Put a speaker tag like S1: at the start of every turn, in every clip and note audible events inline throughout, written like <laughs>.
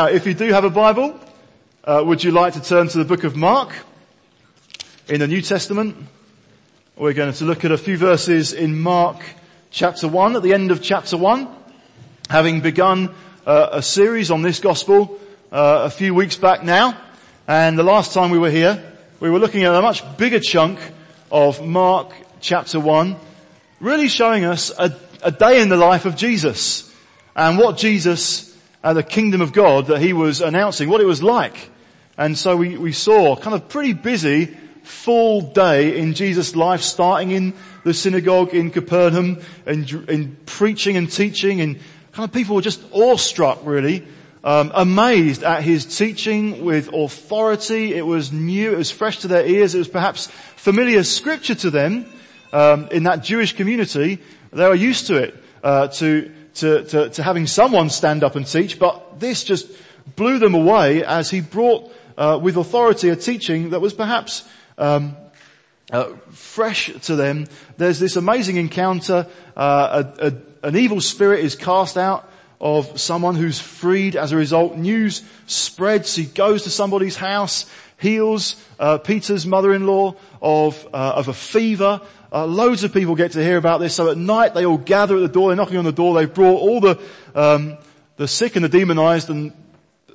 S1: Now, if you do have a Bible, uh, would you like to turn to the book of Mark in the New Testament? We're going to look at a few verses in Mark chapter 1, at the end of chapter 1, having begun uh, a series on this gospel uh, a few weeks back now. And the last time we were here, we were looking at a much bigger chunk of Mark chapter 1, really showing us a, a day in the life of Jesus and what Jesus uh, the kingdom of God that he was announcing, what it was like. And so we, we saw kind of pretty busy full day in Jesus' life, starting in the synagogue in Capernaum and in preaching and teaching and kind of people were just awestruck really, um, amazed at his teaching with authority. It was new, it was fresh to their ears, it was perhaps familiar scripture to them um, in that Jewish community. They were used to it, uh, to to, to, to having someone stand up and teach, but this just blew them away as he brought uh, with authority a teaching that was perhaps um, uh, fresh to them. There's this amazing encounter. Uh, a, a, an evil spirit is cast out of someone who's freed as a result. News spreads. He goes to somebody's house, heals uh, Peter's mother-in-law of uh, of a fever. Uh, loads of people get to hear about this. So at night they all gather at the door. They're knocking on the door. They've brought all the um, the sick and the demonized, and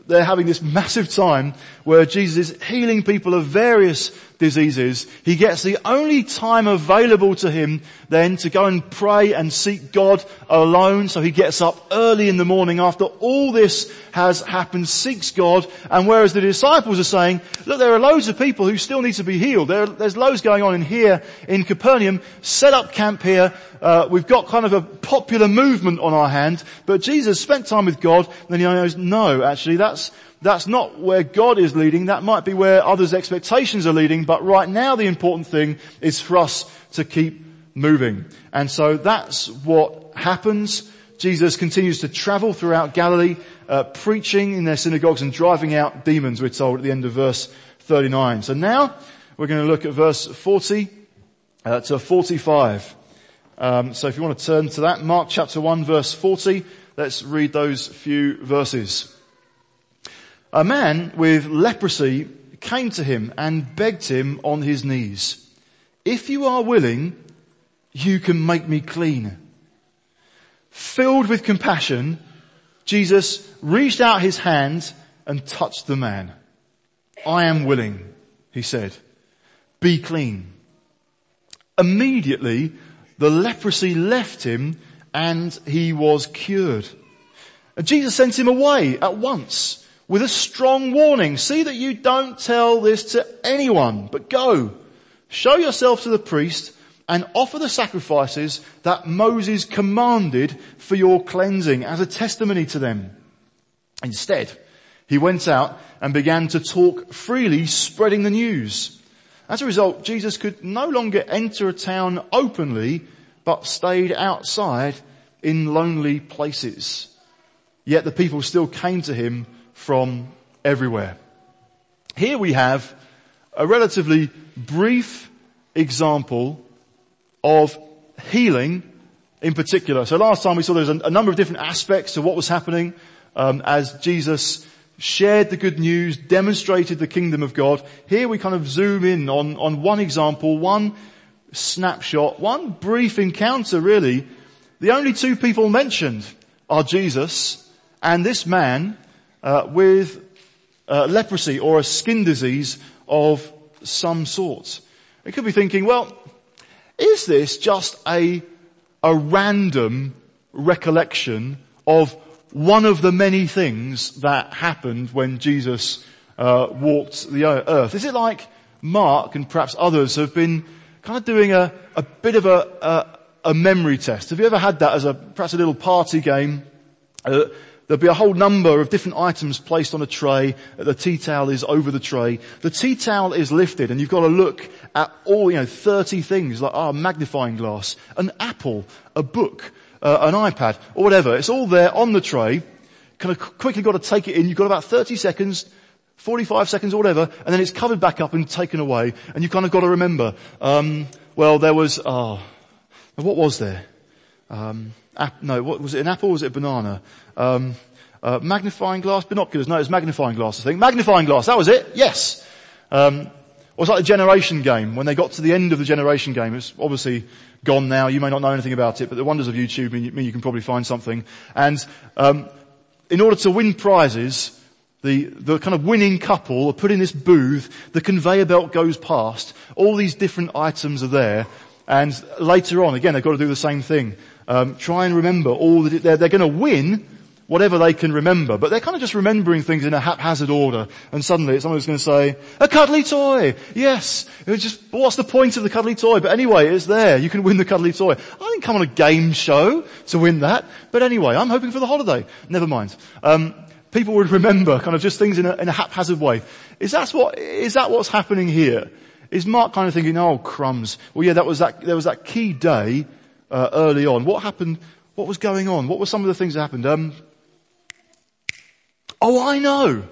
S1: they're having this <laughs> massive time where Jesus is healing people of various diseases. He gets the only time available to him then to go and pray and seek God alone. So he gets up early in the morning after all this has happened, seeks God. And whereas the disciples are saying, look, there are loads of people who still need to be healed. There, there's loads going on in here in Capernaum. Set up camp here. Uh, we've got kind of a popular movement on our hand. But Jesus spent time with God. And Then he knows, no, actually that's that's not where God is leading. That might be where others' expectations are leading. But right now the important thing is for us to keep moving. And so that's what happens. Jesus continues to travel throughout Galilee, uh, preaching in their synagogues and driving out demons, we're told at the end of verse 39. So now we're going to look at verse 40 uh, to 45. Um, so if you want to turn to that, Mark chapter 1 verse 40, let's read those few verses. A man with leprosy came to him and begged him on his knees, if you are willing, you can make me clean. Filled with compassion, Jesus reached out his hand and touched the man. I am willing, he said. Be clean. Immediately, the leprosy left him and he was cured. Jesus sent him away at once with a strong warning. See that you don't tell this to anyone, but go, show yourself to the priest and offer the sacrifices that Moses commanded for your cleansing as a testimony to them. Instead, he went out and began to talk freely, spreading the news. As a result, Jesus could no longer enter a town openly, but stayed outside in lonely places. Yet the people still came to him from everywhere. Here we have a relatively brief example of healing in particular. So last time we saw there was a, a number of different aspects to what was happening um, as Jesus shared the good news, demonstrated the kingdom of God. Here we kind of zoom in on, on one example, one snapshot, one brief encounter really. The only two people mentioned are Jesus and this man uh, with uh, leprosy or a skin disease of some sort. It could be thinking, well, is this just a, a random recollection of one of the many things that happened when Jesus uh, walked the earth? Is it like Mark and perhaps others have been kind of doing a, a bit of a, a, a memory test? Have you ever had that as a perhaps a little party game? Uh, There'll be a whole number of different items placed on a tray. The tea towel is over the tray. The tea towel is lifted and you've got to look at all, you know, 30 things like, oh, a magnifying glass, an apple, a book, uh, an iPad, or whatever. It's all there on the tray. Kind of quickly got to take it in. You've got about 30 seconds 45 seconds or whatever, and then it's covered back up and taken away, and you kind of got to remember, um, well, there was, oh, what was there? Um, no, what was it? An apple? was it a banana? Um, uh, magnifying glass, binoculars. No, it's magnifying glass. I think magnifying glass. That was it. Yes. Um, it was like the generation game. When they got to the end of the generation game, it's obviously gone now. You may not know anything about it, but the wonders of YouTube mean you, can probably find something. And um, in order to win prizes, the, the kind of winning couple are put in this booth, the conveyor belt goes past, all these different items are there, and later on, again, they've got to do the same thing. Um, try and remember all that, they're, they're going to win whatever they can remember, but they're kind of just remembering things in a haphazard order, and suddenly someone's going to say, a cuddly toy! Yes! It's just, what's the point of the cuddly toy? But anyway, it's there, you can win the cuddly toy. I didn't come on a game show to win that, but anyway, I'm hoping for the holiday. Never mind. Um, people would remember kind of just things in a, in a haphazard way. Is that what, is that what's happening here? Is Mark kind of thinking, oh crumbs. Well yeah, that was that, there was that key day, uh, early on. What happened, what was going on? What were some of the things that happened? Um, oh I know.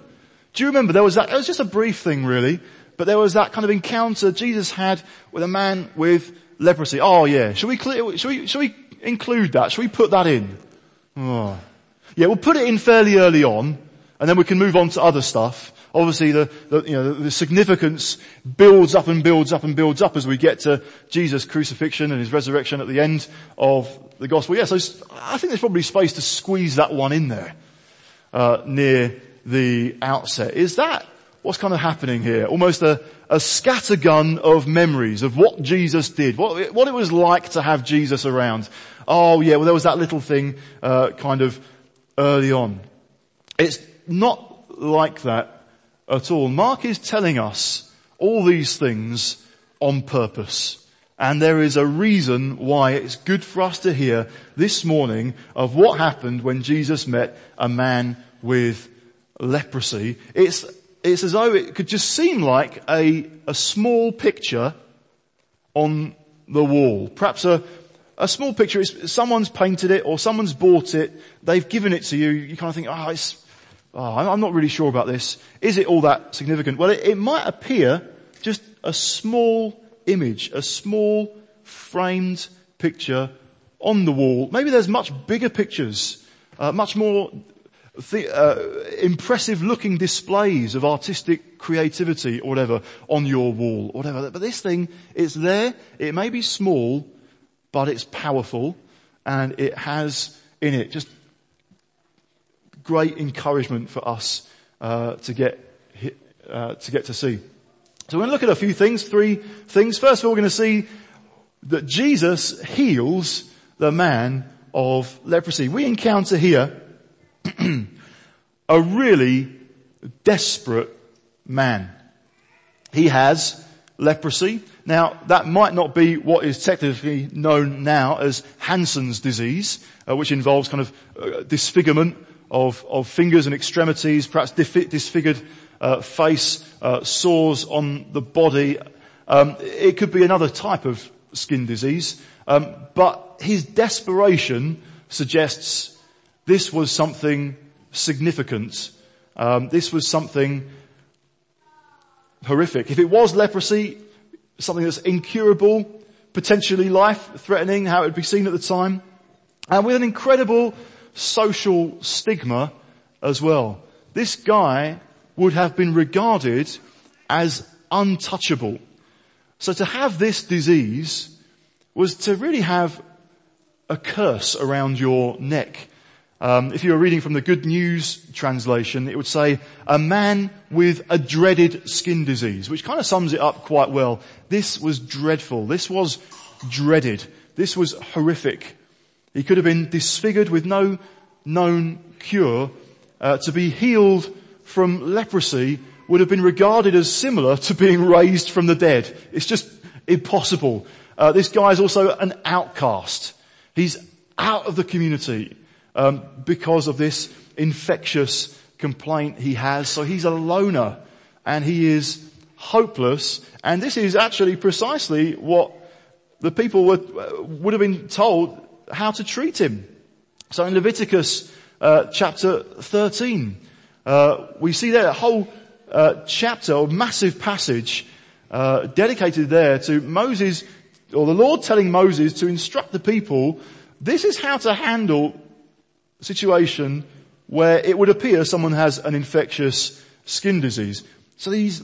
S1: Do you remember there was that, it was just a brief thing really, but there was that kind of encounter Jesus had with a man with leprosy. Oh yeah, should we, should we, should we include that? Should we put that in? Oh. Yeah, we'll put it in fairly early on, and then we can move on to other stuff. Obviously the, the, you know, the significance builds up and builds up and builds up as we get to Jesus' crucifixion and his resurrection at the end of the gospel. Yeah, so I think there's probably space to squeeze that one in there, uh, near the outset. Is that what's kind of happening here? Almost a, a scattergun of memories of what Jesus did, what, what it was like to have Jesus around. Oh yeah, well there was that little thing, uh, kind of early on. It's not like that at all. Mark is telling us all these things on purpose. And there is a reason why it's good for us to hear this morning of what happened when Jesus met a man with leprosy. It's, it's as though it could just seem like a, a small picture on the wall. Perhaps a, a small picture is someone's painted it or someone's bought it, they've given it to you, you kind of think, oh, it's, oh, I'm not really sure about this. Is it all that significant? Well, it, it might appear just a small image, a small framed picture on the wall. Maybe there's much bigger pictures, uh, much more the, uh, impressive looking displays of artistic creativity or whatever on your wall or whatever. But this thing, it's there. It may be small, but it's powerful and it has in it just great encouragement for us uh, to get uh, to get to see. So we're going to look at a few things, three things. First of all, we're going to see that Jesus heals the man of leprosy. We encounter here <clears throat> a really desperate man. He has leprosy. Now, that might not be what is technically known now as Hansen's disease, uh, which involves kind of uh, disfigurement of, of fingers and extremities, perhaps disfigured uh, face, uh, sores on the body. Um, it could be another type of skin disease, um, but his desperation suggests this was something significant. Um, this was something horrific. If it was leprosy, something that's incurable, potentially life threatening, how it would be seen at the time, and with an incredible social stigma as well. This guy would have been regarded as untouchable. So to have this disease was to really have a curse around your neck. Um, if you were reading from the Good News translation, it would say, a man with a dreaded skin disease, which kind of sums it up quite well. This was dreadful. This was dreaded. This was horrific. He could have been disfigured with no known cure. Uh, to be healed from leprosy would have been regarded as similar to being raised from the dead. It's just impossible. Uh, this guy is also an outcast. He's out of the community um, because of this infectious complaint he has. So he's a loner and he is hopeless. And this is actually precisely what the people would, would have been told how to treat him. So in Leviticus uh, chapter 13, uh, we see there a whole uh, chapter or massive passage uh, dedicated there to Moses or the Lord telling Moses to instruct the people. This is how to handle a situation where it would appear someone has an infectious skin disease. So these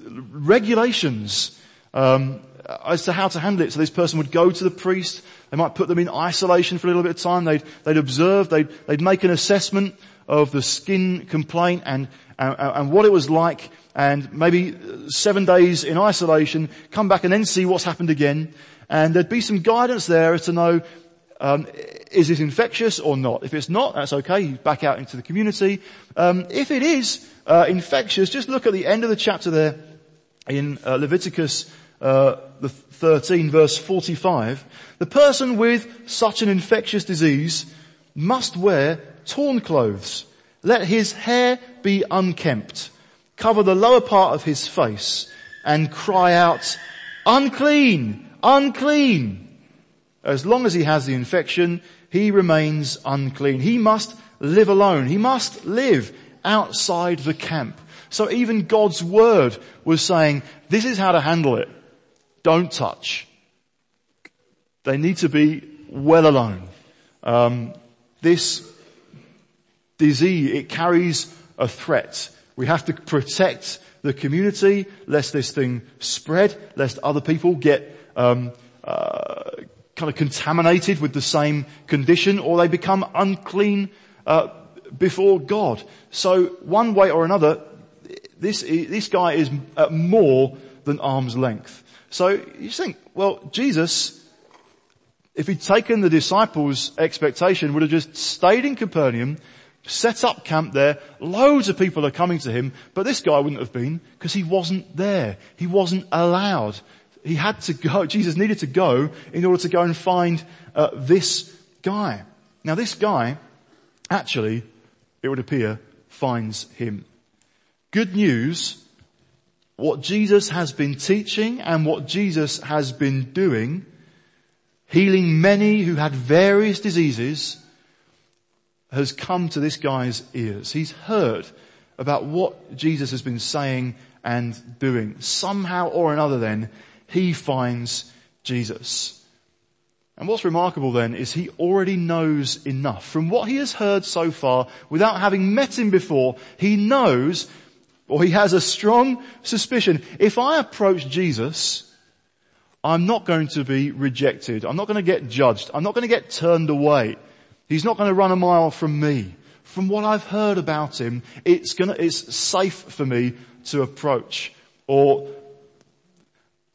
S1: regulations um, as to how to handle it. So this person would go to the priest. They might put them in isolation for a little bit of time. They'd, they'd observe. They'd, they'd make an assessment of the skin complaint and, and, and what it was like and maybe seven days in isolation, come back and then see what's happened again. And there'd be some guidance there as to know, um, is it infectious or not? If it's not, that's okay. You back out into the community. Um, if it is uh, infectious, just look at the end of the chapter there in uh, Leviticus uh, the 13 verse 45. The person with such an infectious disease must wear torn clothes. Let his hair be unkempt. Cover the lower part of his face and cry out, unclean, unclean. As long as he has the infection, he remains unclean. He must live alone. He must live outside the camp. So even God's word was saying, this is how to handle it. Don't touch. They need to be well alone. Um, this disease, it carries a threat. We have to protect the community lest this thing spread, lest other people get um, uh, kind of contaminated with the same condition, or they become unclean uh, before God. So one way or another, this, this guy is at more than arm's length. So you think, well, Jesus, if he'd taken the disciples' expectation, would have just stayed in Capernaum, set up camp there, loads of people are coming to him, but this guy wouldn't have been because he wasn't there. He wasn't allowed. He had to go, <laughs> Jesus needed to go in order to go and find uh, this guy. Now this guy, actually, it would appear, finds him. Good news, what Jesus has been teaching and what Jesus has been doing, healing many who had various diseases, has come to this guy's ears. He's heard about what Jesus has been saying and doing. Somehow or another then, he finds Jesus. And what's remarkable then is he already knows enough. From what he has heard so far, without having met him before, he knows or he has a strong suspicion. If I approach Jesus, I'm not going to be rejected. I'm not going to get judged. I'm not going to get turned away. He's not going to run a mile from me. From what I've heard about him, it's gonna, it's safe for me to approach. Or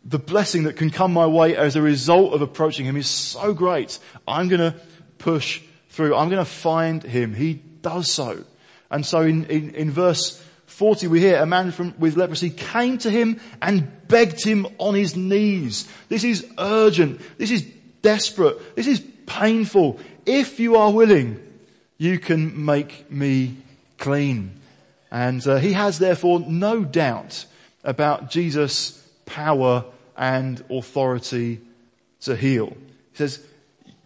S1: the blessing that can come my way as a result of approaching him is so great. I'm going to push through. I'm going to find him. He does so. And so in, in, in verse 40 we hear a man from, with leprosy came to him and begged him on his knees. This is urgent. This is desperate. This is painful. If you are willing, you can make me clean. And uh, he has therefore no doubt about Jesus' power and authority to heal. He says,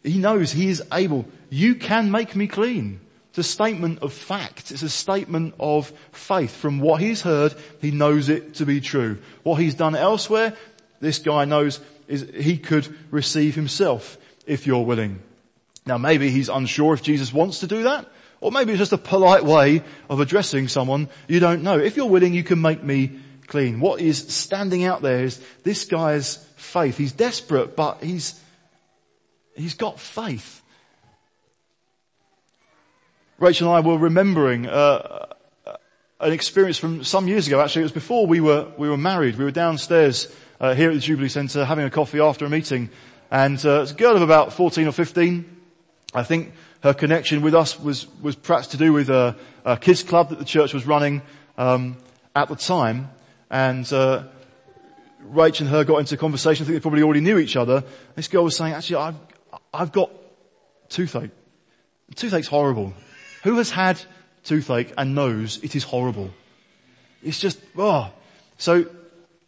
S1: he knows he is able. You can make me clean. It's a statement of fact. It's a statement of faith. From what he's heard, he knows it to be true. What he's done elsewhere, this guy knows is he could receive himself if you're willing. Now maybe he's unsure if Jesus wants to do that, or maybe it's just a polite way of addressing someone you don't know. If you're willing, you can make me clean. What is standing out there is this guy's faith. He's desperate, but he's, he's got faith. Rachel and I were remembering uh, uh, an experience from some years ago. Actually, it was before we were we were married. We were downstairs uh, here at the Jubilee Centre having a coffee after a meeting, and uh, it's a girl of about 14 or 15. I think her connection with us was was perhaps to do with a, a kids club that the church was running um, at the time, and. Uh, Rach and her got into conversation. I think they probably already knew each other. This girl was saying, actually, I've, I've got toothache. Toothache's horrible. Who has had toothache and knows it is horrible? It's just, oh. So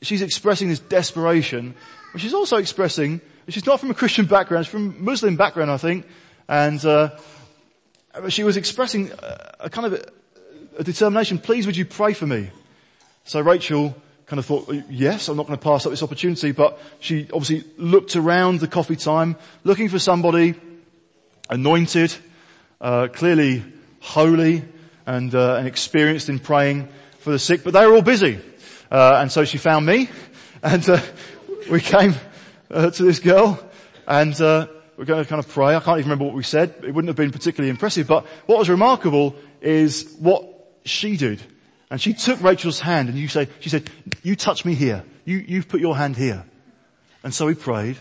S1: she's expressing this desperation, but she's also expressing, she's not from a Christian background, she's from a Muslim background, I think, and uh, she was expressing a, a kind of a, a determination, please would you pray for me? So Rachel kind of thought, yes, I'm not going to pass up this opportunity, but she obviously looked around the coffee time, looking for somebody anointed, uh, clearly holy and, uh, and experienced in praying for the sick, but they were all busy. Uh, and so she found me <laughs> and uh, we came uh, to this girl and uh, we're going to kind of pray. I can't even remember what we said. It wouldn't have been particularly impressive, but what was remarkable is what she did. And she took Rachel's hand and you say, she said, you touch me here. You, you've put your hand here. And so we prayed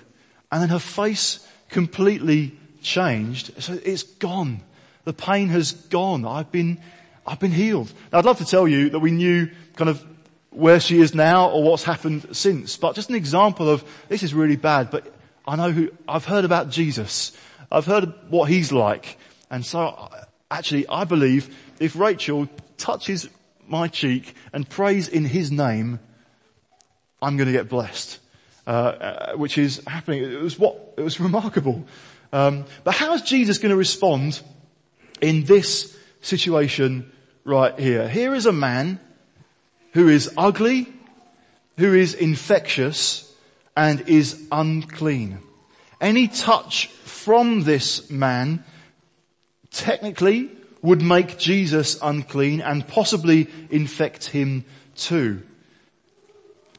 S1: and then her face completely changed. So it's gone. The pain has gone. I've been, I've been healed. Now I'd love to tell you that we knew kind of where she is now or what's happened since, but just an example of this is really bad, but I know who, I've heard about Jesus. I've heard what he's like. And so actually I believe if Rachel touches my cheek and prays in his name, I'm going to get blessed. Uh, uh, which is happening. It was what, it was remarkable. Um, but how is Jesus going to respond in this situation right here? Here is a man who is ugly, who is infectious, and is unclean. Any touch from this man technically would make Jesus unclean and possibly infect him too.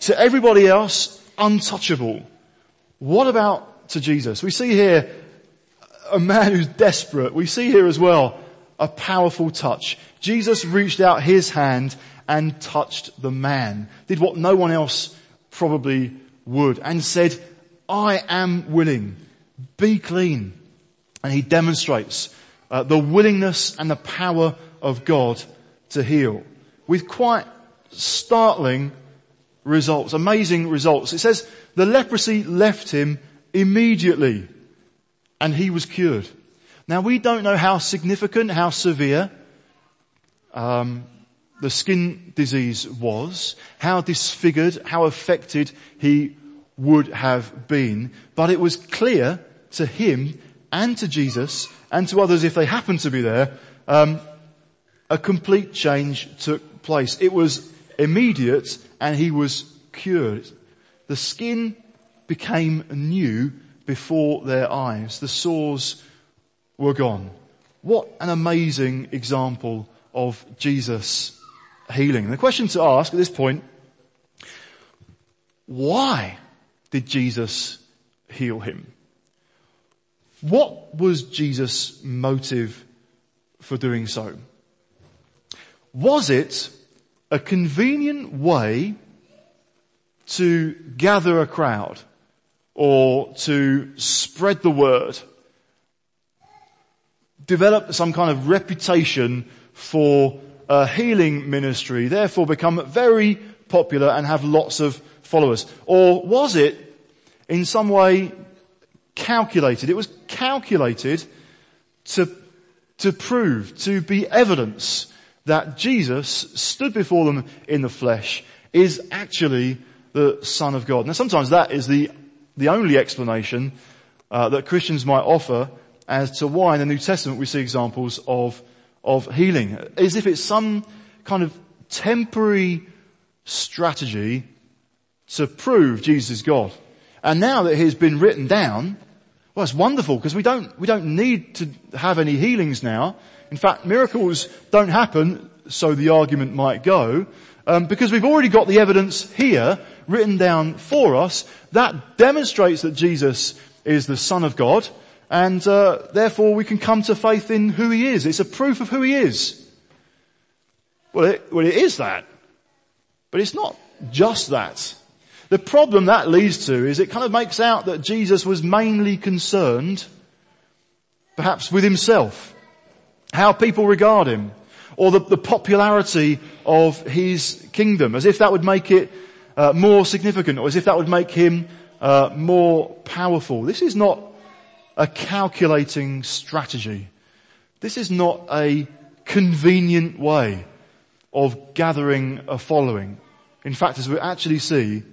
S1: To everybody else, untouchable. What about to Jesus? We see here a man who's desperate. We see here as well a powerful touch. Jesus reached out his hand and touched the man. Did what no one else probably would and said, I am willing. Be clean. And he demonstrates uh, the willingness and the power of God to heal with quite startling results, amazing results. It says the leprosy left him immediately and he was cured. Now we don't know how significant, how severe um, the skin disease was, how disfigured, how affected he would have been, but it was clear to him and to Jesus and to others if they happened to be there, um, a complete change took place. It was immediate and he was cured. The skin became new before their eyes. The sores were gone. What an amazing example of Jesus healing. The question to ask at this point, why did Jesus heal him? What was Jesus' motive for doing so? Was it a convenient way to gather a crowd or to spread the word? Develop some kind of reputation for a healing ministry, therefore become very popular and have lots of followers? Or was it in some way calculated? It was calculated to, to prove, to be evidence that Jesus stood before them in the flesh is actually the Son of God. Now sometimes that is the, the only explanation uh, that Christians might offer as to why in the New Testament we see examples of of healing, as if it's some kind of temporary strategy to prove Jesus is God. And now that he's been written down, well, it's wonderful because we don't, we don't need to have any healings now. In fact, miracles don't happen, so the argument might go, um, because we've already got the evidence here written down for us that demonstrates that Jesus is the Son of God and uh, therefore we can come to faith in who he is. It's a proof of who he is. Well it, well, it is that. But it's not just that. The problem that leads to is it kind of makes out that Jesus was mainly concerned, perhaps with himself, how people regard him, or the, the popularity of his kingdom, as if that would make it uh, more significant, or as if that would make him uh, more powerful. This is not a calculating strategy. This is not a convenient way of gathering a following. In fact, as we actually see,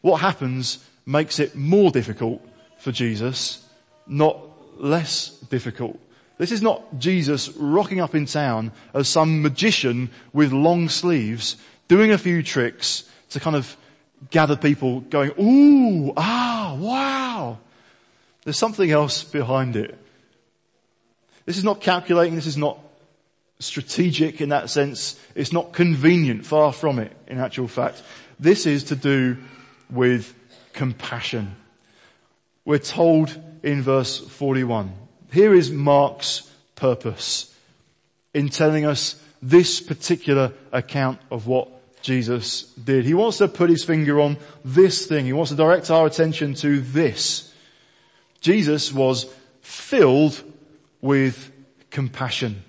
S1: what happens makes it more difficult for Jesus, not less difficult. This is not Jesus rocking up in town as some magician with long sleeves, doing a few tricks to kind of gather people going, ooh, ah, wow. There's something else behind it. This is not calculating, this is not strategic in that sense. It's not convenient, far from it in actual fact. This is to do with compassion. We're told in verse 41. Here is Mark's purpose in telling us this particular account of what Jesus did. He wants to put his finger on this thing. He wants to direct our attention to this. Jesus was filled with compassion.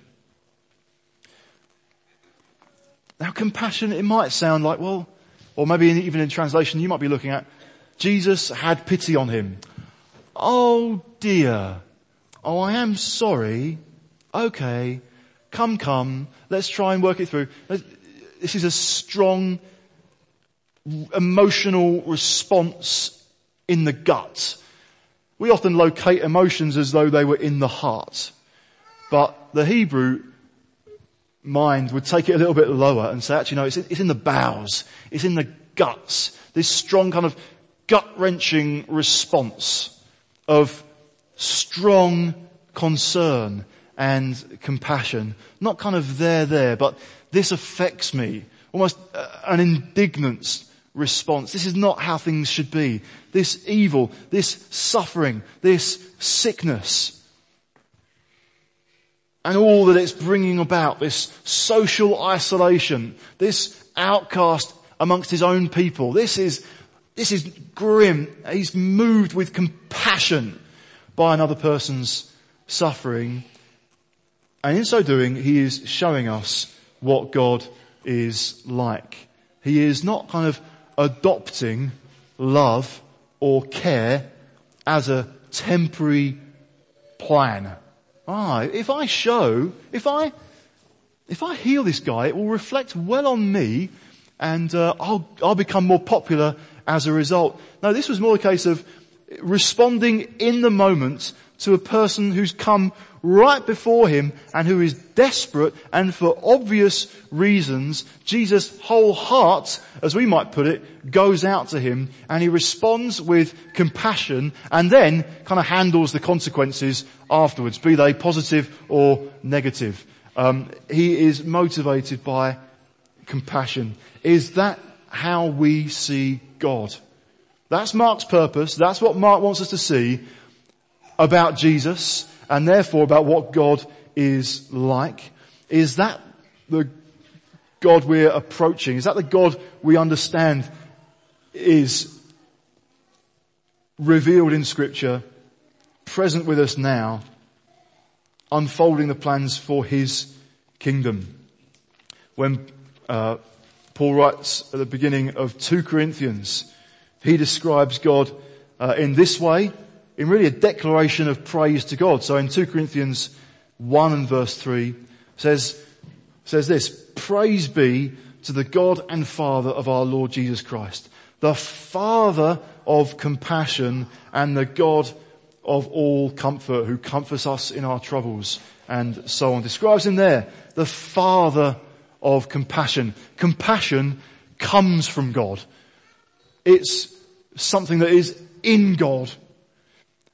S1: Now compassion, it might sound like, well, or maybe even in translation you might be looking at, Jesus had pity on him. Oh dear. Oh, I am sorry. Okay. Come, come. Let's try and work it through. This is a strong emotional response in the gut. We often locate emotions as though they were in the heart. But the Hebrew mind would take it a little bit lower and say, actually no, it's it's in the bowels. It's in the guts. This strong kind of gut wrenching response of strong concern and compassion. Not kind of there, there, but this affects me. Almost an indignant response. This is not how things should be. This evil, this suffering, this sickness, and all that it's bringing about, this social isolation, this outcast amongst his own people. This is, this is grim. He's moved with compassion by another person's suffering. And in so doing, he is showing us what God is like. He is not kind of adopting love or care as a temporary plan. Ah, if I show, if I, if I heal this guy, it will reflect well on me and uh, I'll, I'll become more popular as a result. No, this was more a case of responding in the moment to a person who's come right before him and who is desperate and for obvious reasons, Jesus' whole heart, as we might put it, goes out to him and he responds with compassion and then kind of handles the consequences afterwards, be they positive or negative. Um, he is motivated by compassion. Is that how we see God? That's Mark's purpose. That's what Mark wants us to see about Jesus and therefore about what God is like. Is that the God we're approaching? Is that the God we understand is revealed in scripture, present with us now, unfolding the plans for his kingdom? When uh, Paul writes at the beginning of 2 Corinthians, he describes God uh, in this way, in really a declaration of praise to God. So in 2 Corinthians 1 and verse 3 says, says this, praise be to the God and Father of our Lord Jesus Christ, the Father of compassion and the God of all comfort who comforts us in our troubles and so on. Describes him there, the Father of compassion. Compassion comes from God. It's something that is in God.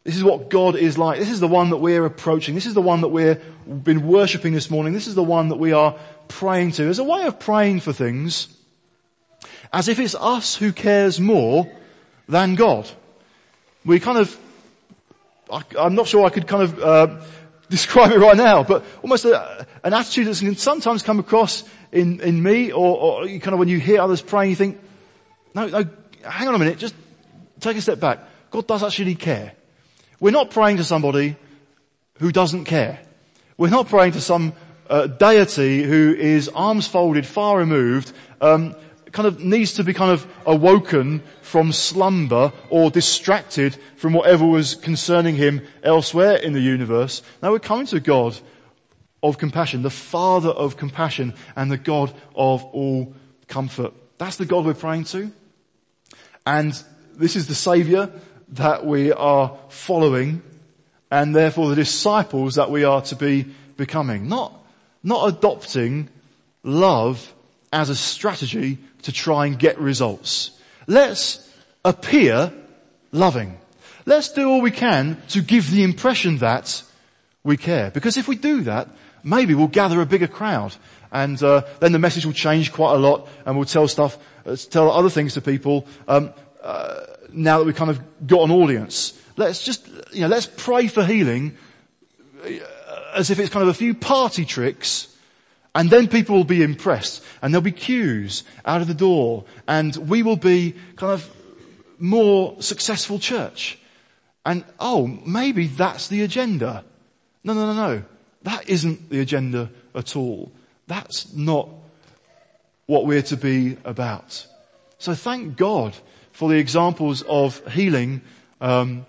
S1: This is what God is like. This is the one that we're approaching. This is the one that we've been worshipping this morning. This is the one that we are praying to. There's a way of praying for things as if it's us who cares more than God. We kind of, I, am not sure I could kind of uh, <laughs> describe it right now, but almost a, an attitude that can sometimes come across in, in me or, or kind of when you hear others praying, you think, no, no, hang on a minute, just take a step back. God does actually care. We're not praying to somebody who doesn't care. We're not praying to some uh, deity who is arms folded, far removed, um, kind of needs to be kind of awoken from slumber or distracted from whatever was concerning him elsewhere in the universe. Now we're coming to God of compassion, the Father of compassion and the God of all comfort. That's the God we're praying to. And this is the Savior that we are following and therefore the disciples that we are to be becoming. Not, not adopting love as a strategy to try and get results. Let's appear loving. Let's do all we can to give the impression that we care. Because if we do that, maybe we'll gather a bigger crowd. And uh, then the message will change quite a lot and we'll tell stuff, uh, tell other things to people um, uh, now that we've kind of got an audience. Let's just, you know, let's pray for healing uh, as if it's kind of a few party tricks and then people will be impressed and there'll be queues out of the door and we will be kind of more successful church. And oh, maybe that's the agenda. No, no, no, no. That isn't the agenda at all. That's not what we're to be about. So thank God for the examples of healing um,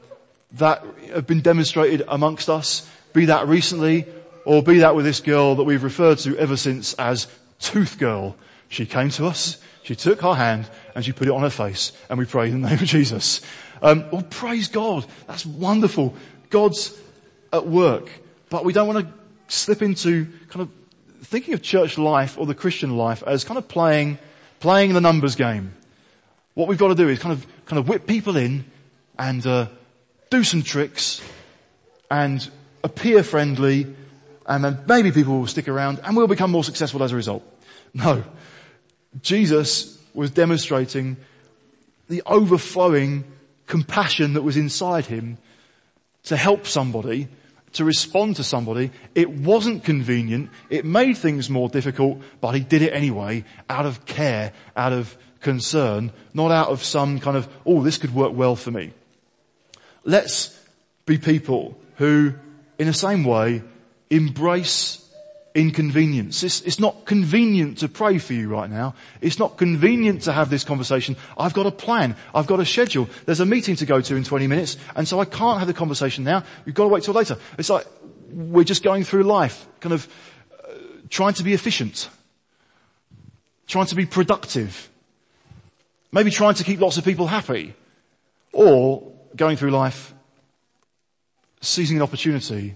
S1: that have been demonstrated amongst us, be that recently or be that with this girl that we've referred to ever since as Tooth Girl. She came to us, she took our hand and she put it on her face and we prayed in the <laughs> name of Jesus. Um, well, praise God. That's wonderful. God's at work. But we don't want to slip into kind of thinking of church life or the Christian life as kind of playing, playing the numbers game. What we've got to do is kind of, kind of whip people in and, uh, do some tricks and appear friendly and then maybe people will stick around and we'll become more successful as a result. <laughs> No. Jesus was demonstrating the overflowing compassion that was inside him to help somebody, to respond to somebody. It wasn't convenient. It made things more difficult, but he did it anyway out of care, out of concern, not out of some kind of, oh, this could work well for me. Let's be people who, in the same way, embrace inconvenience. It's, it's, not convenient to pray for you right now. It's not convenient to have this conversation. I've got a plan. I've got a schedule. There's a meeting to go to in 20 minutes and so I can't have the conversation now. You've got to wait till later. It's like we're just going through life, kind of uh, trying to be efficient, trying to be productive, maybe trying to keep lots of people happy or going through life seizing an opportunity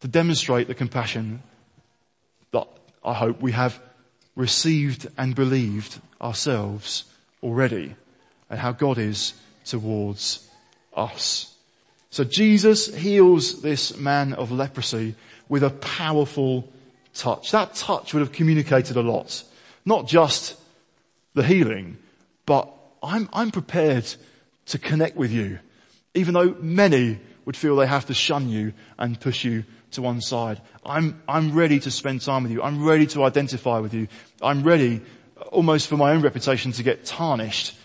S1: to demonstrate the compassion that I hope we have received and believed ourselves already and how God is towards us. So Jesus heals this man of leprosy with a powerful touch. That touch would have communicated a lot. Not just the healing, but I'm, I'm prepared to connect with you. Even though many would feel they have to shun you and push you to one side. I'm, I'm ready to spend time with you. I'm ready to identify with you. I'm ready almost for my own reputation to get tarnished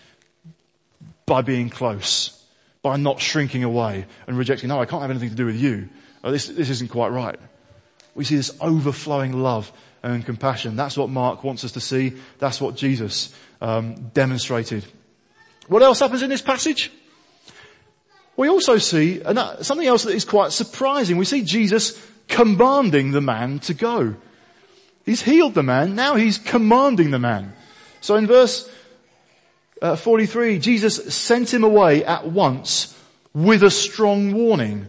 S1: by being close, by not shrinking away and rejecting, no, I can't have anything to do with you. Oh, this, this isn't quite right. We see this overflowing love and compassion. That's what Mark wants us to see. That's what Jesus um, demonstrated. What else happens in this passage? We also see something else that is quite surprising. We see Jesus commanding the man to go. He's healed the man, now he's commanding the man. So in verse uh, 43, Jesus sent him away at once with a strong warning.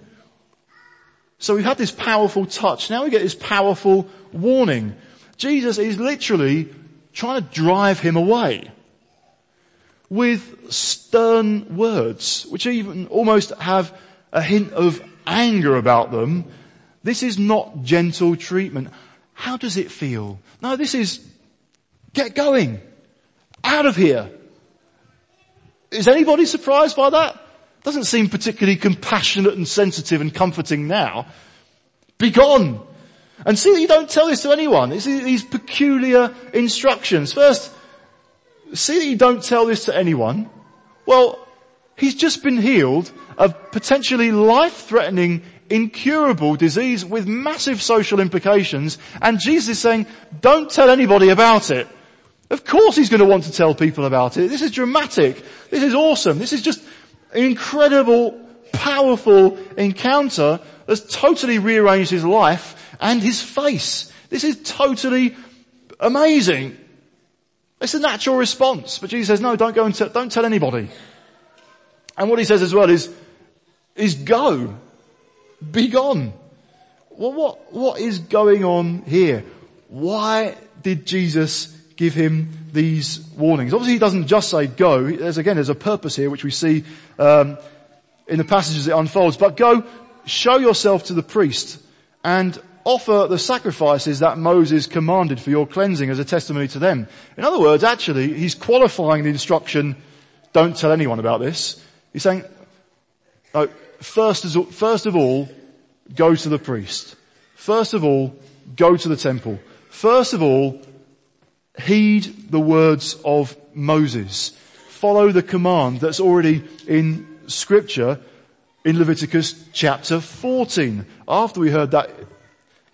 S1: So we've had this powerful touch, now we get this powerful warning. Jesus is literally trying to drive him away with stern words, which even almost have a hint of anger about them. This is not gentle treatment. How does it feel? No, this is get going. Out of here. Is anybody surprised by that? Doesn't seem particularly compassionate and sensitive and comforting now. Be gone. And see that you don't tell this to anyone. It's these peculiar instructions. First, see that you don't tell this to anyone. Well, he's just been healed of potentially life-threatening, incurable disease with massive social implications. And Jesus is saying, don't tell anybody about it. Of course he's going to want to tell people about it. This is dramatic. This is awesome. This is just an incredible, powerful encounter that's totally rearranged his life and his face. This is totally amazing. It's a natural response. But Jesus says, no, don't go and don't tell anybody. And what he says as well is, is go. Be gone. Well, what, what is going on here? Why did Jesus give him these warnings? Obviously he doesn't just say go. There's again, there's a purpose here which we see, um, in the passages it unfolds. But go, show yourself to the priest and offer the sacrifices that Moses commanded for your cleansing as a testimony to them. In other words, actually, he's qualifying the instruction, don't tell anyone about this. He's saying, no, first, first of all, go to the priest. First of all, go to the temple. First of all, heed the words of Moses. Follow the command that's already in scripture in Leviticus chapter 14. After we heard that,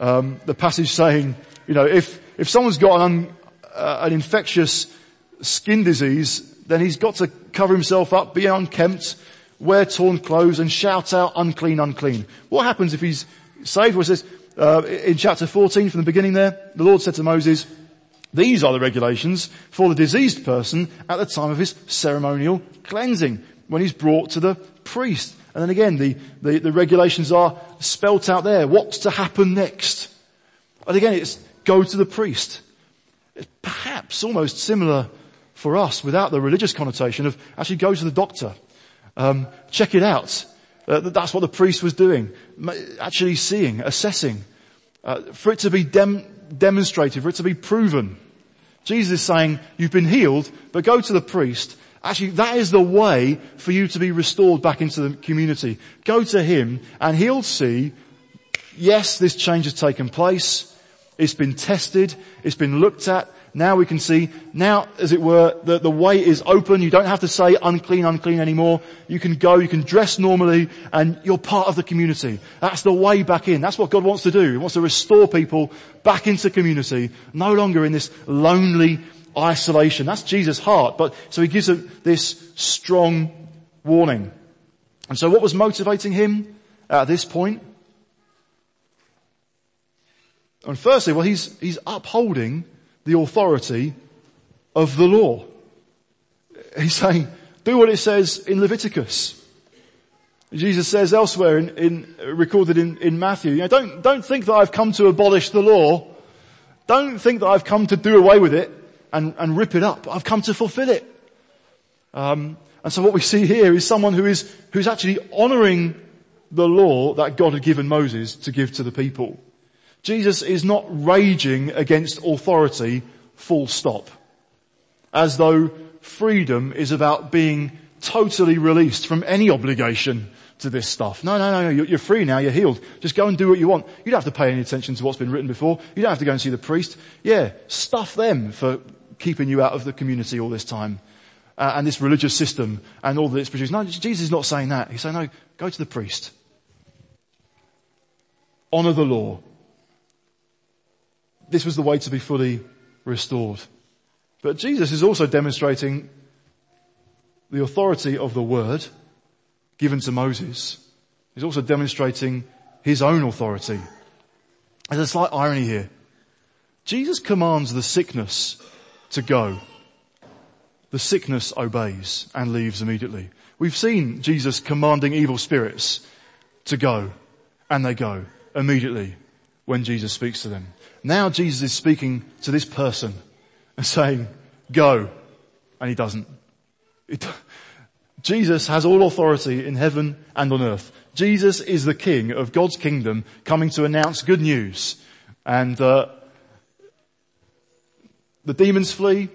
S1: um, the passage saying, you know, if, if someone's got an, uh, an infectious skin disease, then he's got to cover himself up, be unkempt, wear torn clothes and shout out unclean, unclean. What happens if he's saved? Well, it says, uh, in chapter 14 from the beginning there, the Lord said to Moses, these are the regulations for the diseased person at the time of his ceremonial cleansing, when he's brought to the priest. And then again, the, the, the regulations are spelt out there. What's to happen next? And again, it's go to the priest. It's perhaps almost similar for us without the religious connotation of actually go to the doctor. Um, check it out. Uh, that's what the priest was doing. Actually seeing, assessing. Uh, for it to be dem- demonstrated, for it to be proven. Jesus is saying, you've been healed, but go to the priest Actually, that is the way for you to be restored back into the community. Go to him and he'll see, yes, this change has taken place. It's been tested. It's been looked at. Now we can see, now as it were, the, the way is open. You don't have to say unclean, unclean anymore. You can go, you can dress normally and you're part of the community. That's the way back in. That's what God wants to do. He wants to restore people back into community, no longer in this lonely, isolation. That's Jesus' heart. But so he gives a, this strong warning. And so what was motivating him at this point? And firstly, well, he's, he's upholding the authority of the law. He's saying, do what it says in Leviticus. Jesus says elsewhere in, in recorded in, in Matthew, you know, don't, don't think that I've come to abolish the law. Don't think that I've come to do away with it and, and rip it up. I've come to fulfill it. Um, and so what we see here is someone who is, who's actually honoring the law that God had given Moses to give to the people. Jesus is not raging against authority full stop. As though freedom is about being totally released from any obligation to this stuff. No, no, no, no, you're free now, you're healed. Just go and do what you want. You don't have to pay any attention to what's been written before. You don't have to go and see the priest. Yeah, stuff them for keeping you out of the community all this time. Uh, and this religious system and all that it's produced. No, Jesus is not saying that. He's saying, no, go to the priest. Honor the law. This was the way to be fully restored. But Jesus is also demonstrating the authority of the word given to Moses. He's also demonstrating his own authority. There's a slight irony here. Jesus commands the sickness to go. The sickness obeys and leaves immediately. We've seen Jesus commanding evil spirits to go and they go immediately when Jesus speaks to them. Now Jesus is speaking to this person and saying, go. And he doesn't. It, Jesus has all authority in heaven and on earth. Jesus is the king of God's kingdom coming to announce good news. And uh, the demons flee,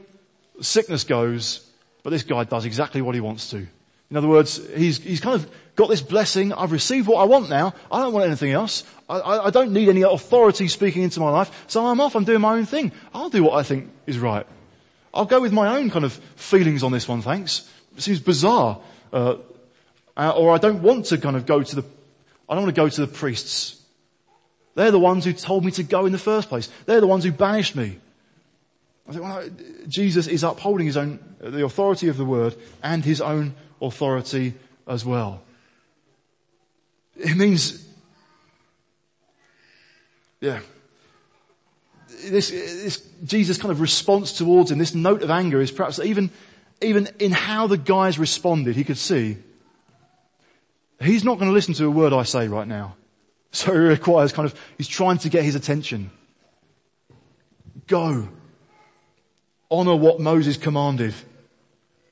S1: sickness goes, but this guy does exactly what he wants to. In other words, he's, he's kind of got this blessing. I've received what I want now. I don't want anything else. I, I, I don't need any authority speaking into my life. So I'm off. I'm doing my own thing. I'll do what I think is right. I'll go with my own kind of feelings on this one, thanks. It seems bizarre. Uh, uh, or I don't want to kind of go to the, I don't want to go to the priests. They're the ones who told me to go in the first place. They're the ones who banished me. I think, well, Jesus is upholding his own, the authority of the word and his own authority as well. It means, yeah, this, this Jesus kind of response towards him, this note of anger is perhaps even, even in how the guys responded, he could see, he's not going to listen to a word I say right now. So he requires kind of, he's trying to get his attention. Go honor what Moses commanded.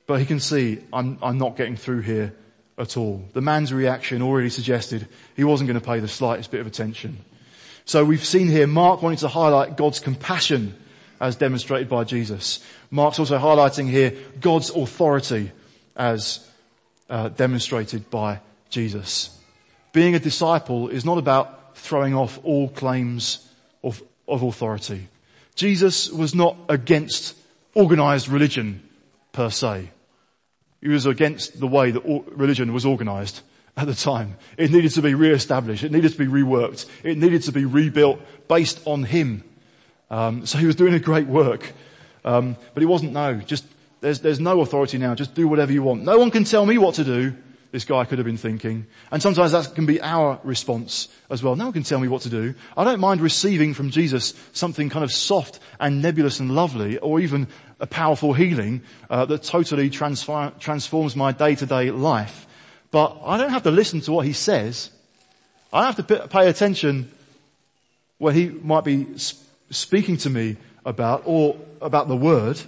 S1: But he can see, I'm, I'm not getting through here at all. The man's reaction already suggested he wasn't going to pay the slightest bit of attention. So we've seen here Mark wanting to highlight God's compassion as demonstrated by Jesus. Mark's also highlighting here God's authority as uh, demonstrated by Jesus. Being a disciple is not about throwing off all claims of, of authority. Jesus was not against organized religion per se. He was against the way that religion was organized at the time. It needed to be re-established. It needed to be reworked. It needed to be rebuilt based on him. Um, so he was doing a great work. Um, but he wasn't, no, just, there's, there's no authority now. Just do whatever you want. No one can tell me what to do. This guy could have been thinking. And sometimes that can be our response as well. No one can tell me what to do. I don't mind receiving from Jesus something kind of soft and nebulous and lovely or even a powerful healing uh, that totally transfer- transforms my day-to-day life. But I don't have to listen to what he says. I have to pay attention when he might be speaking to me about or about the word.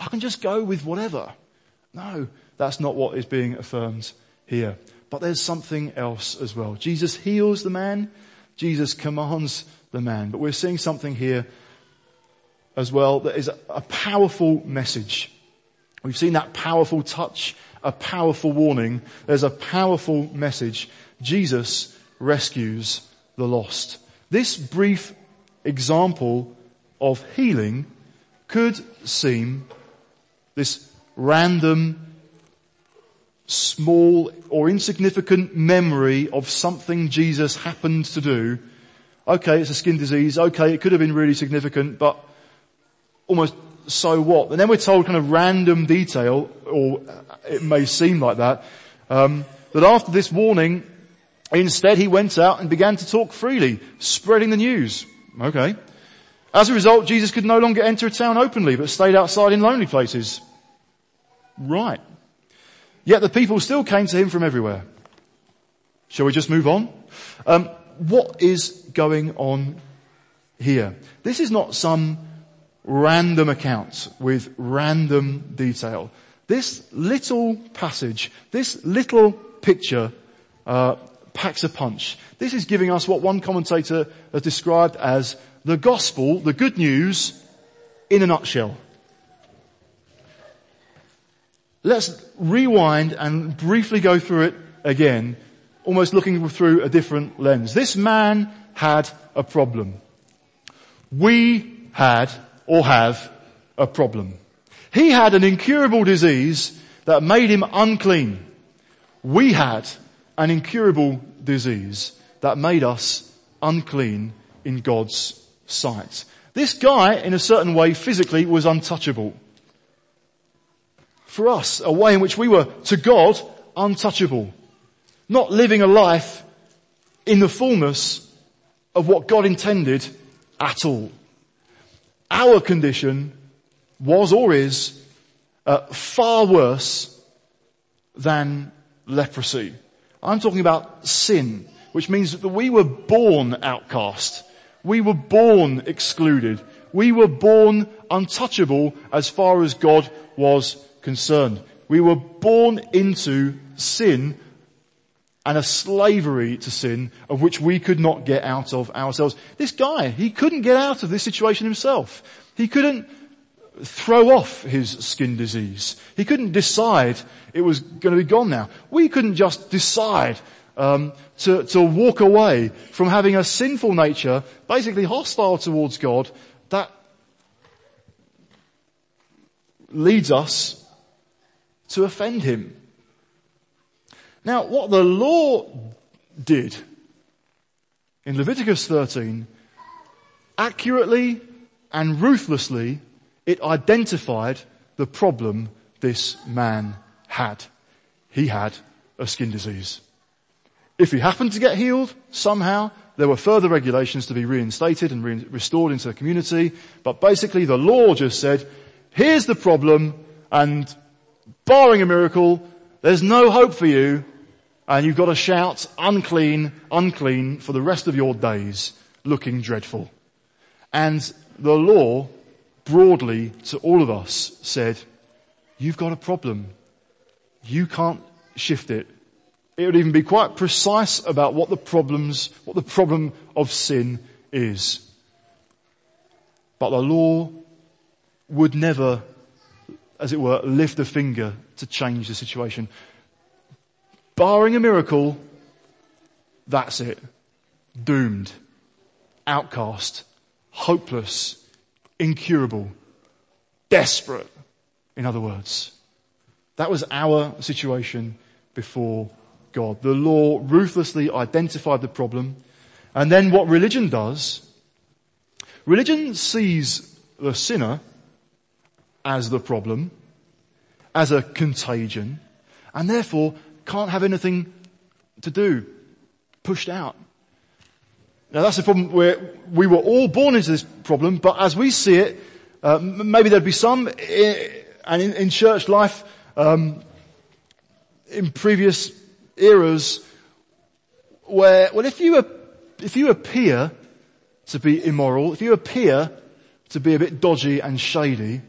S1: I can just go with whatever. No, that's not what is being affirmed here. But there's something else as well. Jesus heals the man. Jesus commands the man. But we're seeing something here as well that is a powerful message. We've seen that powerful touch, a powerful warning. There's a powerful message. Jesus rescues the lost. This brief example of healing could seem this random small or insignificant memory of something Jesus happened to do. Okay, it's a skin disease. Okay, it could have been really significant, but almost so what? And then we're told kind of random detail, or it may seem like that, um, that after this warning, instead he went out and began to talk freely, spreading the news. Okay. As a result, Jesus could no longer enter a town openly, but stayed outside in lonely places. Right. Yet the people still came to him from everywhere. Shall we just move on? Um, what is going on here? This is not some random accounts with random detail. This little passage, this little picture, uh, packs a punch. This is giving us what one commentator has described as the gospel, the good news, in a nutshell. Let's rewind and briefly go through it again, almost looking through a different lens. This man had a problem. We had or have a problem. He had an incurable disease that made him unclean. We had an incurable disease that made us unclean in God's sight. This guy, in a certain way, physically was untouchable for us, a way in which we were, to God, untouchable. Not living a life in the fullness of what God intended at all. Our condition was or is uh, far worse than leprosy. I'm talking about sin, which means that we were born outcast. We were born excluded. We were born untouchable as far as God was concerned. We were born into sin and a slavery to sin of which we could not get out of ourselves. This guy, he couldn't get out of this situation himself. He couldn't throw off his skin disease. He couldn't decide it was going to be gone now. We couldn't just decide um, to, to walk away from having a sinful nature, basically hostile towards God, that leads us to offend him. Now, what the law did in Leviticus 13, accurately and ruthlessly, it identified the problem this man had. He had a skin disease. If he happened to get healed somehow, there were further regulations to be reinstated and re- restored into the community. But basically the law just said, here's the problem and barring a miracle, there's no hope for you and you've got to shout unclean, unclean for the rest of your days looking dreadful. And the law broadly to all of us said, you've got a problem. You can't shift it. It would even be quite precise about what the problems, what the problem of sin is. But the law would never, as it were, lift a finger to change the situation. Barring a miracle, that's it. Doomed. Outcast. Hopeless. Incurable. Desperate. In other words. That was our situation before God. The law ruthlessly identified the problem. And then what religion does, religion sees the sinner as the problem, as a contagion, and therefore can't have anything to do, pushed out. Now that's the problem where we were all born into this problem, but as we see it, uh, maybe there'd be some, and in, in, church life, um, in previous eras, where, well, if you, if you appear to be immoral, if you appear to be a bit dodgy and shady,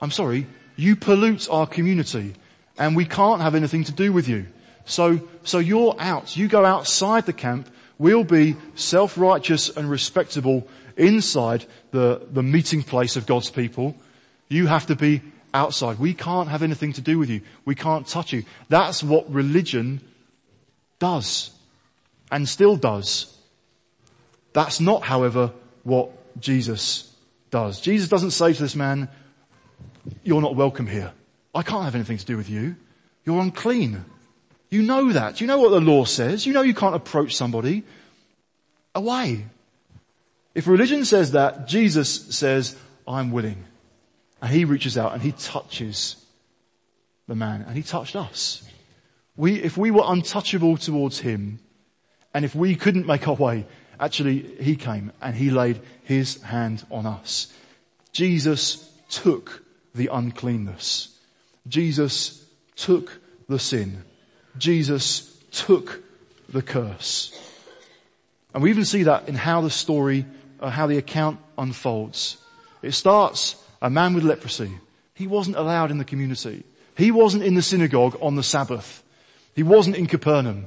S1: I'm sorry, you pollute our community and we can't have anything to do with you. So, so you're out. You go outside the camp. We'll be self-righteous and respectable inside the, the meeting place of God's people. You have to be outside. We can't have anything to do with you. We can't touch you. That's what religion does and still does. That's not, however, what Jesus does. Jesus doesn't say to this man, you're not welcome here. I can't have anything to do with you. You're unclean. You know that. You know what the law says. You know you can't approach somebody. Away. If religion says that, Jesus says, I'm willing. And he reaches out and he touches the man and he touched us. We, if we were untouchable towards him and if we couldn't make our way, actually he came and he laid his hand on us. Jesus took the uncleanness. Jesus took the sin. Jesus took the curse. And we even see that in how the story, uh, how the account unfolds. It starts a man with leprosy. He wasn't allowed in the community. He wasn't in the synagogue on the Sabbath. He wasn't in Capernaum.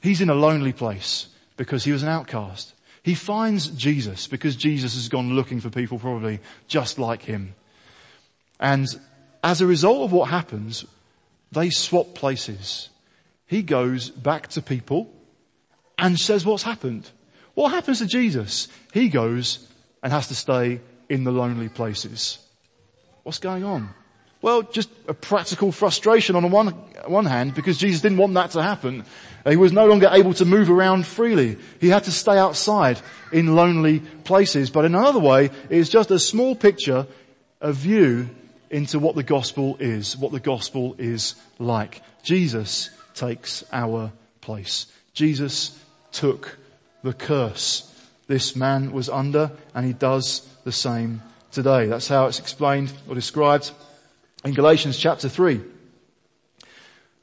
S1: He's in a lonely place because he was an outcast. He finds Jesus because Jesus has gone looking for people probably just like him. And as a result of what happens, they swap places. He goes back to people and says what's happened. What happens to Jesus? He goes and has to stay in the lonely places. What's going on? Well, just a practical frustration on one, one hand because Jesus didn't want that to happen. He was no longer able to move around freely. He had to stay outside in lonely places. But in another way, it's just a small picture, a view into what the gospel is, what the gospel is like. Jesus takes our place. Jesus took the curse this man was under and he does the same today. That's how it's explained or described in Galatians chapter 3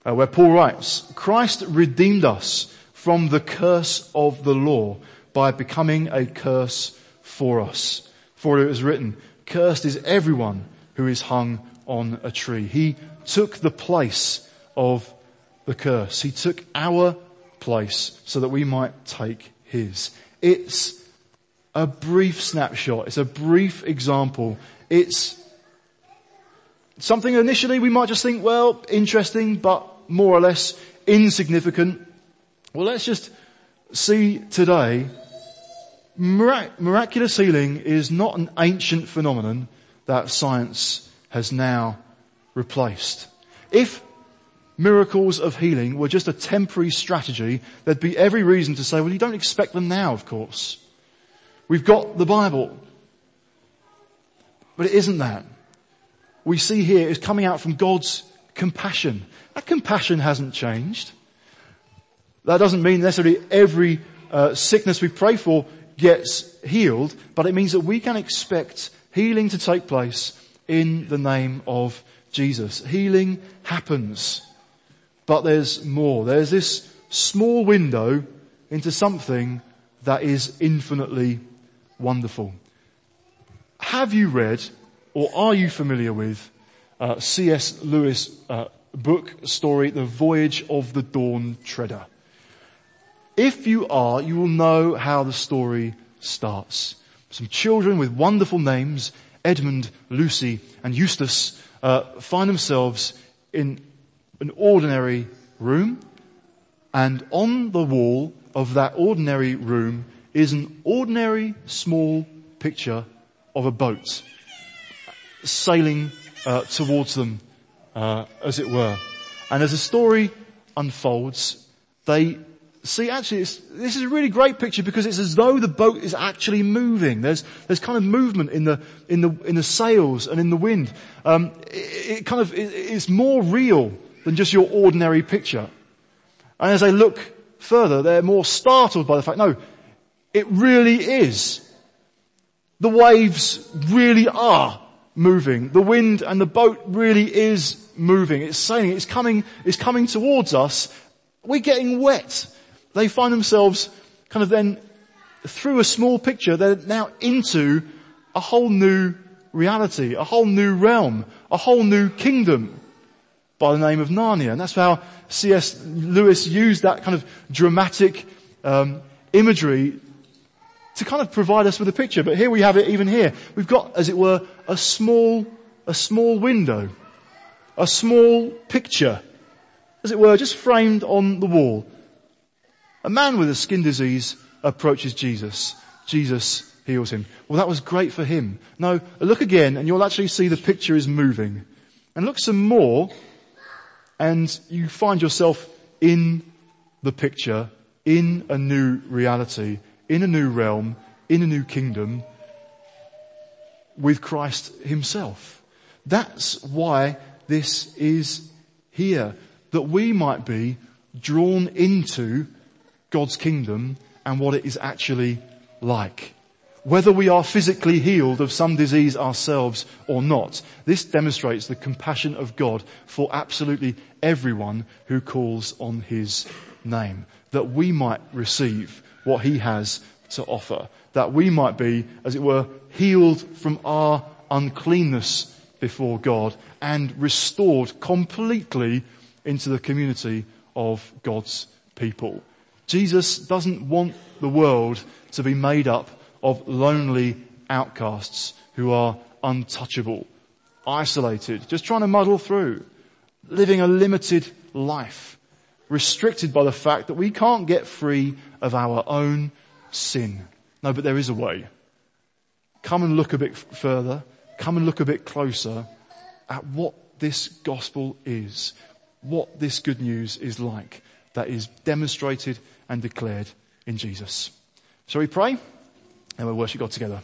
S1: uh, where Paul writes, Christ redeemed us from the curse of the law by becoming a curse for us. For it is written, cursed is everyone who is hung on a tree. He took the place of the curse. He took our place so that we might take his. It's a brief snapshot. It's a brief example. It's something initially we might just think, well, interesting, but more or less insignificant. Well, let's just see today, miraculous healing is not an ancient phenomenon that science has now replaced. If miracles of healing were just a temporary strategy, there'd be every reason to say, well, you don't expect them now, of course. We've got the Bible. But it isn't that. We see here is coming out from God's compassion. That compassion hasn't changed. That doesn't mean necessarily every uh, sickness we pray for gets healed, but it means that we can expect healing to take place in the name of Jesus. Healing happens. But there's more. There's this small window into something that is infinitely wonderful. Have you read or are you familiar with uh, C.S. Lewis' uh, book story, The Voyage of the Dawn Treader? If you are, you will know how the story starts. Some children with wonderful names, Edmund, Lucy, and Eustace, uh, find themselves in an ordinary room, and on the wall of that ordinary room is an ordinary small picture of a boat sailing uh, towards them, uh, as it were. And as the story unfolds, they see actually this is a really great picture because it's as though the boat is actually moving. There's, there's kind of movement in the, in the, in the sails and in the wind. Um, it, it, kind of, it, it's more real than just your ordinary picture. And as they look further, they're more startled by the fact, no, it really is. The waves really are moving. The wind and the boat really is moving. It's sailing. It's coming, it's coming towards us. We're getting wet. They find themselves kind of then through a small picture, they're now into a whole new reality, a whole new realm, a whole new kingdom by the name of Narnia. And that's how C.S. Lewis used that kind of dramatic um, imagery to kind of provide us with a picture. But here we have it even here. We've got, as it were, a small, a small window, a small picture, as it were, just framed on the wall. A man with a skin disease approaches Jesus. Jesus heals him. Well, that was great for him. No, look again and you'll actually see the picture is moving. And look some more and you find yourself in the picture, in a new reality, in a new realm, in a new kingdom with Christ himself. That's why this is here, that we might be drawn into God's kingdom and what it is actually like. Whether we are physically healed of some disease ourselves or not, this demonstrates the compassion of God for absolutely everyone who calls on His name. That we might receive what He has to offer. That we might be, as it were, healed from our uncleanness before God and restored completely into the community of God's people. Jesus doesn't want the world to be made up of lonely outcasts who are untouchable, isolated, just trying to muddle through, living a limited life, restricted by the fact that we can't get free of our own sin. No, but there is a way. Come and look a bit further. Come and look a bit closer at what this gospel is, what this good news is like that is demonstrated and declared in Jesus. Shall we pray? And we'll worship God together.